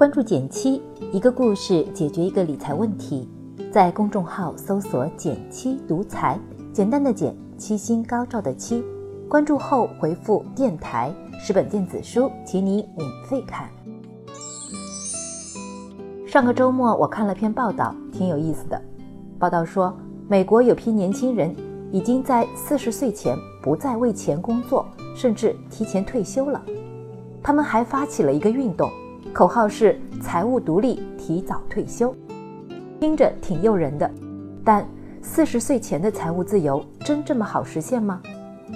关注减七，一个故事解决一个理财问题。在公众号搜索“减七独裁，简单的减，七星高照的七。关注后回复“电台”，十本电子书，请你免费看。上个周末我看了篇报道，挺有意思的。报道说，美国有批年轻人已经在四十岁前不再为钱工作，甚至提前退休了。他们还发起了一个运动。口号是财务独立，提早退休，听着挺诱人的，但四十岁前的财务自由真这么好实现吗？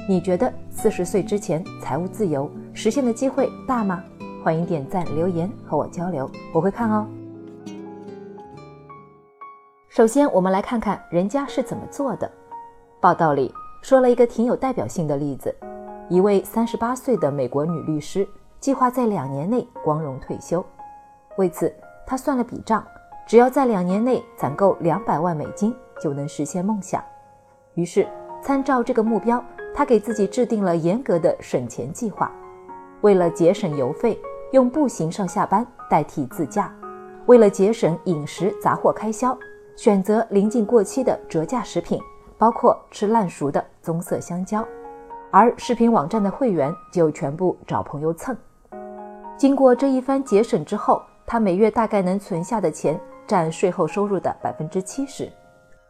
你觉得四十岁之前财务自由实现的机会大吗？欢迎点赞留言和我交流，我会看哦。首先，我们来看看人家是怎么做的。报道里说了一个挺有代表性的例子，一位三十八岁的美国女律师。计划在两年内光荣退休，为此他算了笔账，只要在两年内攒够两百万美金，就能实现梦想。于是，参照这个目标，他给自己制定了严格的省钱计划。为了节省油费，用步行上下班代替自驾；为了节省饮食杂货开销，选择临近过期的折价食品，包括吃烂熟的棕色香蕉。而视频网站的会员就全部找朋友蹭。经过这一番节省之后，他每月大概能存下的钱占税后收入的百分之七十。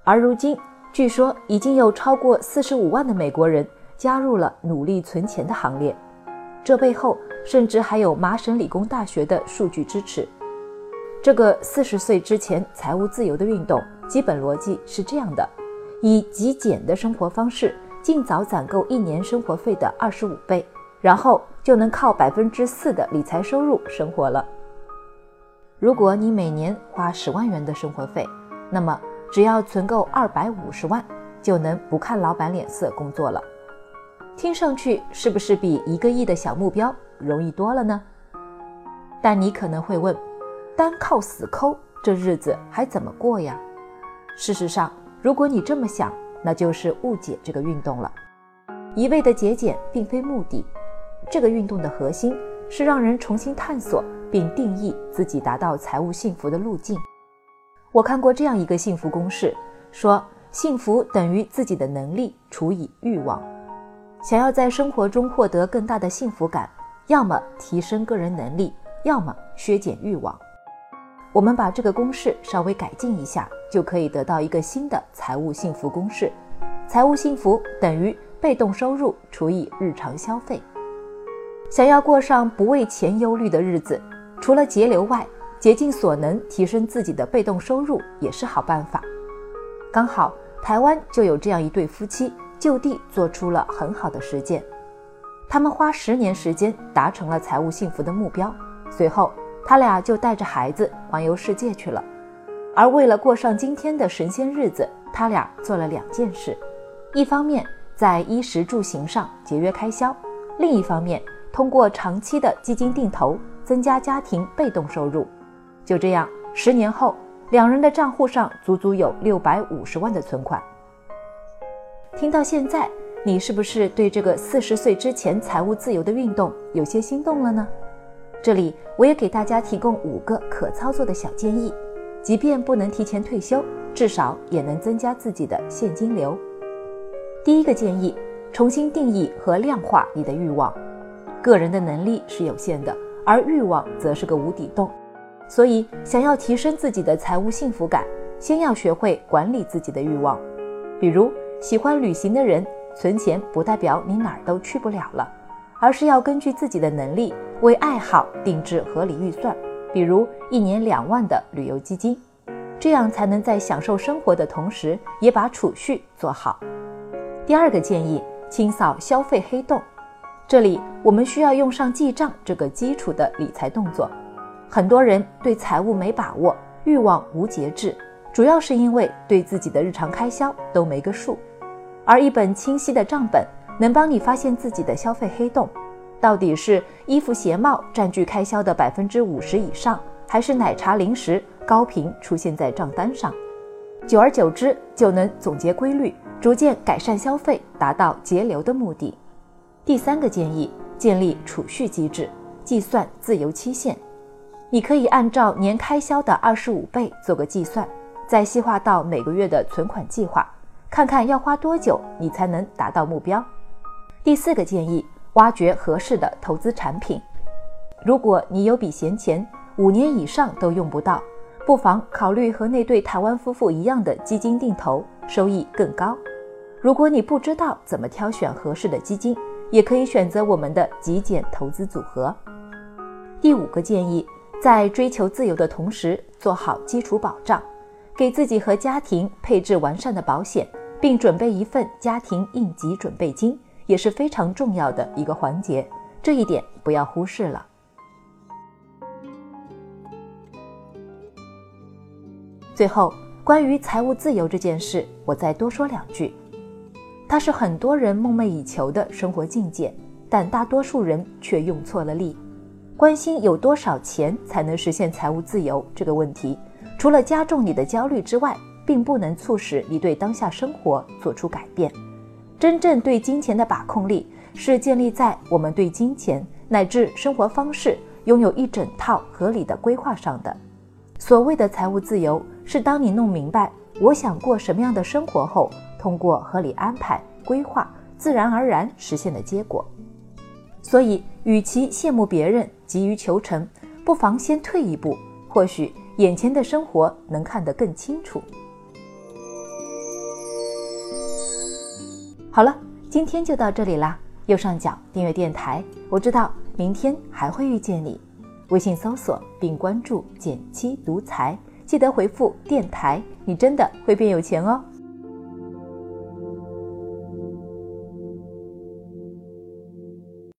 而如今，据说已经有超过四十五万的美国人加入了努力存钱的行列。这背后甚至还有麻省理工大学的数据支持。这个四十岁之前财务自由的运动，基本逻辑是这样的：以极简的生活方式，尽早攒够一年生活费的二十五倍。然后就能靠百分之四的理财收入生活了。如果你每年花十万元的生活费，那么只要存够二百五十万，就能不看老板脸色工作了。听上去是不是比一个亿的小目标容易多了呢？但你可能会问，单靠死抠，这日子还怎么过呀？事实上，如果你这么想，那就是误解这个运动了。一味的节俭并非目的。这个运动的核心是让人重新探索并定义自己达到财务幸福的路径。我看过这样一个幸福公式，说幸福等于自己的能力除以欲望。想要在生活中获得更大的幸福感，要么提升个人能力，要么削减欲望。我们把这个公式稍微改进一下，就可以得到一个新的财务幸福公式：财务幸福等于被动收入除以日常消费。想要过上不为钱忧虑的日子，除了节流外，竭尽所能提升自己的被动收入也是好办法。刚好台湾就有这样一对夫妻，就地做出了很好的实践。他们花十年时间达成了财务幸福的目标，随后他俩就带着孩子环游世界去了。而为了过上今天的神仙日子，他俩做了两件事：一方面在衣食住行上节约开销，另一方面。通过长期的基金定投，增加家庭被动收入。就这样，十年后，两人的账户上足足有六百五十万的存款。听到现在，你是不是对这个四十岁之前财务自由的运动有些心动了呢？这里我也给大家提供五个可操作的小建议，即便不能提前退休，至少也能增加自己的现金流。第一个建议，重新定义和量化你的欲望。个人的能力是有限的，而欲望则是个无底洞，所以想要提升自己的财务幸福感，先要学会管理自己的欲望。比如喜欢旅行的人，存钱不代表你哪儿都去不了了，而是要根据自己的能力为爱好定制合理预算，比如一年两万的旅游基金，这样才能在享受生活的同时，也把储蓄做好。第二个建议，清扫消费黑洞。这里我们需要用上记账这个基础的理财动作。很多人对财务没把握，欲望无节制，主要是因为对自己的日常开销都没个数。而一本清晰的账本能帮你发现自己的消费黑洞，到底是衣服鞋帽占据开销的百分之五十以上，还是奶茶零食高频出现在账单上？久而久之，就能总结规律，逐渐改善消费，达到节流的目的。第三个建议，建立储蓄机制，计算自由期限。你可以按照年开销的二十五倍做个计算，再细化到每个月的存款计划，看看要花多久你才能达到目标。第四个建议，挖掘合适的投资产品。如果你有笔闲钱，五年以上都用不到，不妨考虑和那对台湾夫妇一样的基金定投，收益更高。如果你不知道怎么挑选合适的基金，也可以选择我们的极简投资组合。第五个建议。在追求自由的同时，做好基础保障，给自己和家庭配置完善的保险，并准备一份家庭应急准备金，也是非常重要的一个环节。这一点不要忽视了。最后，关于财务自由这件事，我再多说两句。它是很多人梦寐以求的生活境界，但大多数人却用错了力。关心有多少钱才能实现财务自由这个问题，除了加重你的焦虑之外，并不能促使你对当下生活做出改变。真正对金钱的把控力，是建立在我们对金钱乃至生活方式拥有一整套合理的规划上的。所谓的财务自由，是当你弄明白我想过什么样的生活后，通过合理安排规划，自然而然实现的结果。所以，与其羡慕别人急于求成，不妨先退一步，或许眼前的生活能看得更清楚。好了，今天就到这里啦。右上角订阅电台，我知道明天还会遇见你。微信搜索并关注“减七独裁，记得回复“电台”，你真的会变有钱哦。